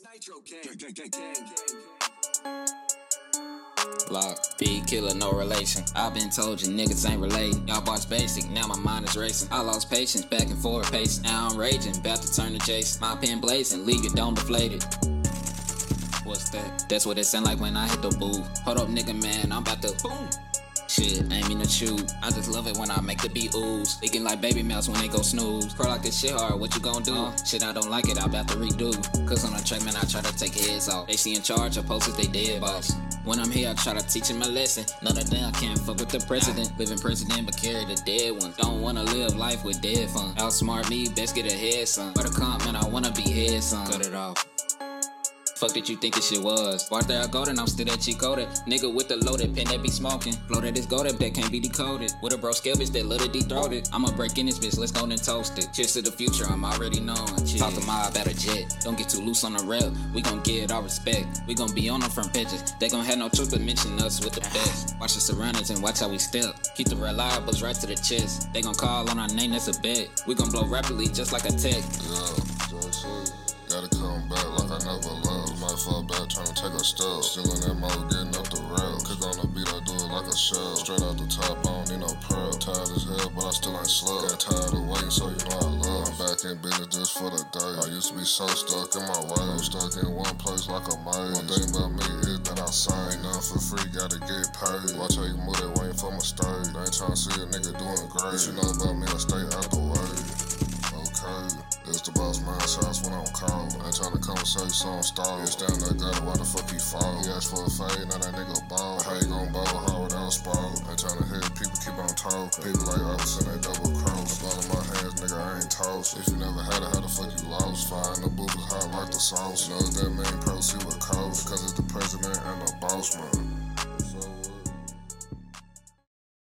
It's Nitro Gang. Gang, gang, gang, gang. Lock, P killer, no relation. I've been told you niggas ain't relating. Y'all boys basic, now my mind is racing. I lost patience, back and forth pacing. Now I'm raging, about to turn to chase. My pen blazing, leave it don't deflate it. What's that? That's what it sound like when I hit the booth. Hold up, nigga, man, I'm about to boom. Shit, ain't mean to shoot. I just love it when I make the beat ooze. Leaking like baby mouse when they go snooze. Pro like this shit hard, what you gon' do? Shit, I don't like it, I about to redo. Cause on the track, man, I try to take heads off. They see in charge, opposed they dead boss. When I'm here, I try to teach him a lesson. None of them can't fuck with the president. Living president, but carry the dead ones. Don't wanna live life with dead fun. Outsmart me, best get ahead, son. Better come, man, I wanna be head, son. Cut it off. Fuck did you think this shit was? There I go, then I'm still that cheat coded. Nigga with the loaded pen that be smoking. Flow that is goaded, that can't be decoded. With a bro scale bitch that little throated. I'ma break in this bitch, let's go and toast it. Cheers to the future, I'm already knowing. Cheers. Talk to my about a jet. Don't get too loose on the rail. We gon' get our respect. We gon' be on the front pages. They gon' have no choice but mention us with the best. Watch the surroundings and watch how we step. Keep the reliables right to the chest. They gon' call on our name, that's a bet. We gon' blow rapidly just like a tech. Yeah, shit. Gotta come back like I never Still in that mode, getting up the rail. Cook on the beat, I do it like a shell. Straight out the top, I don't need no prep. Tired as hell, but I still ain't slow. Got tired of waiting, so you know I love. I'm back in business just for the day. I used to be so stuck in my way. I'm stuck in one place like a maze. One thing about me is that I say ain't nothing for free, gotta get paid. Watch how you move that waiting for my stage. I ain't tryna see a nigga doing great. What you know about me, I stay out the way. Okay. It's the boss man's house when I'm cold. Ain't tryna conversate, so I'm stalled. It's down that gutter, why the fuck he fall? He asked for a fade, now that nigga ball. How you gon' bowl hard without sprawl? Ain't tryna hit people, keep on talking. People like us and they double cross. Blood in my hands, nigga, I ain't toast. If you never had it, how the fuck you lost? Fire in the booth is hot like the sauce. Knows that mean proceed with coast, cause it's the president and the boss man.